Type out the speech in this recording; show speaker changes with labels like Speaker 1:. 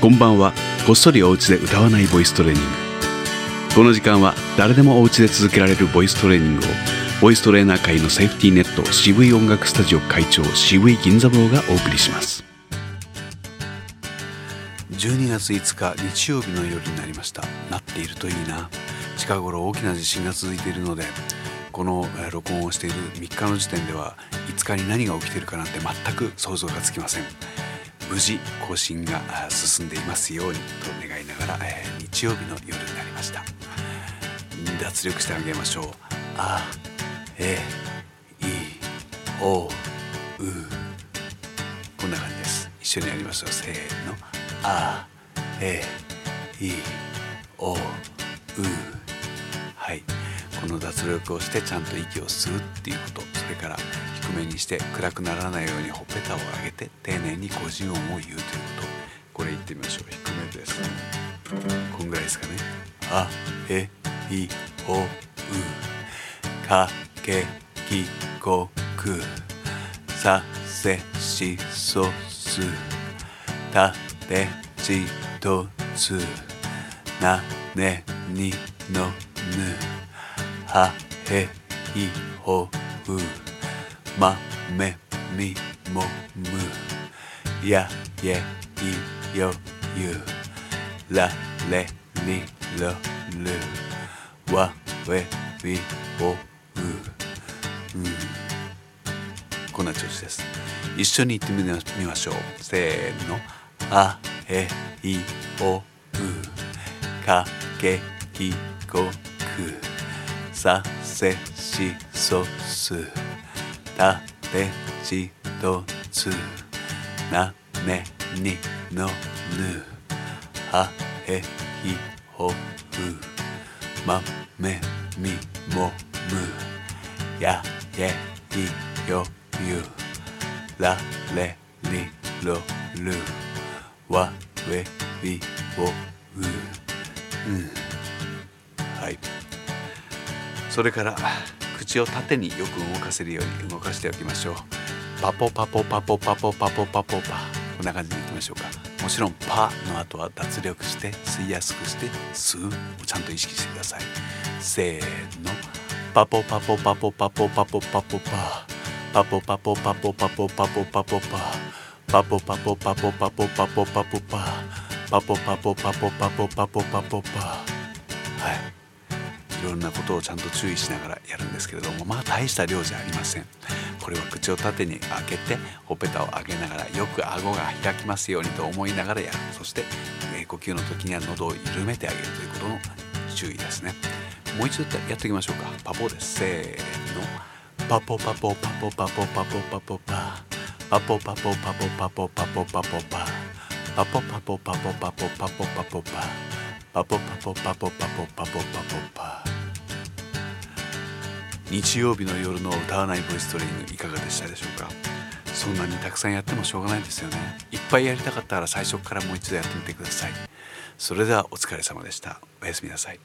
Speaker 1: こんばんは。こっそりお家で歌わないボイストレーニング。この時間は誰でもお家で続けられるボイストレーニングをボイストレーナー界のセーフティーネット渋い音楽スタジオ会長渋い銀座坊がお送りします。12月5日日曜日の夜になりました。なっているといいな。近頃大きな地震が続いているのでこの録音をしている3日の時点では5日に何が起きているかなんて全く想像がつきません。無事更新が進んでいますようにと願いながら、えー、日曜日の夜になりました。脱力してあげましょう。あえいおう。こんな感じです。一緒にやりましょう。せーの。あえいおう。はい。この脱力をしてちゃんと息を吸うっていうこと。それから低めにして暗くならないようにほっぺたを上げて丁寧に五十音を言うということ。これ言ってみましょう。低めですこんぐらいですかね。あえいおう。かけきこく。させしそす。たてちとつ。なねにのぬ。はへいほうまめみもむや ye いよゆられりろるわ we we o u こんな調子です一緒に言ってみましょうせーのあえいおうかけきこくさせしそす。たてちとつ。なねにのぬ。はえひほう。まめみもむ。やえいよゆ。られりろる。わえびおう。うん。はい。それから口を縦によく動かせるように動かしておきましょう。パポパポパポパポパポパポパこんな感じでいきましょうかもちろんパの後は脱力して吸いやすくして吸うをちゃんと意識してくださいせーのパポパポパポパポパポパポパパポパポパポパポパポパポパパポパポパポパポパポパポパパポパポパポパポパポパポパはいいろんなことをちゃんと注意しながらやるんですけれどもまあ大した量じゃありません。これは口を縦に開けてほっぺたを上げながらよく顎が開きますようにと思いながらやる。そして、え呼吸の時には喉を緩めてあげるということの注意ですね。もう一度やっていきましょうか。パポです。せーの。パポパポパポパポパポパポパ。パポパポパポパポパポパポパ。パポパポパポパポパポパポパパポパポパポパポパポパポパ。日曜日の夜の歌わないボイストレーニングいかがでしたでしょうか？そんなにたくさんやってもしょうがないですよね。いっぱいやりたかったら最初からもう一度やってみてください。それではお疲れ様でした。おやすみなさい。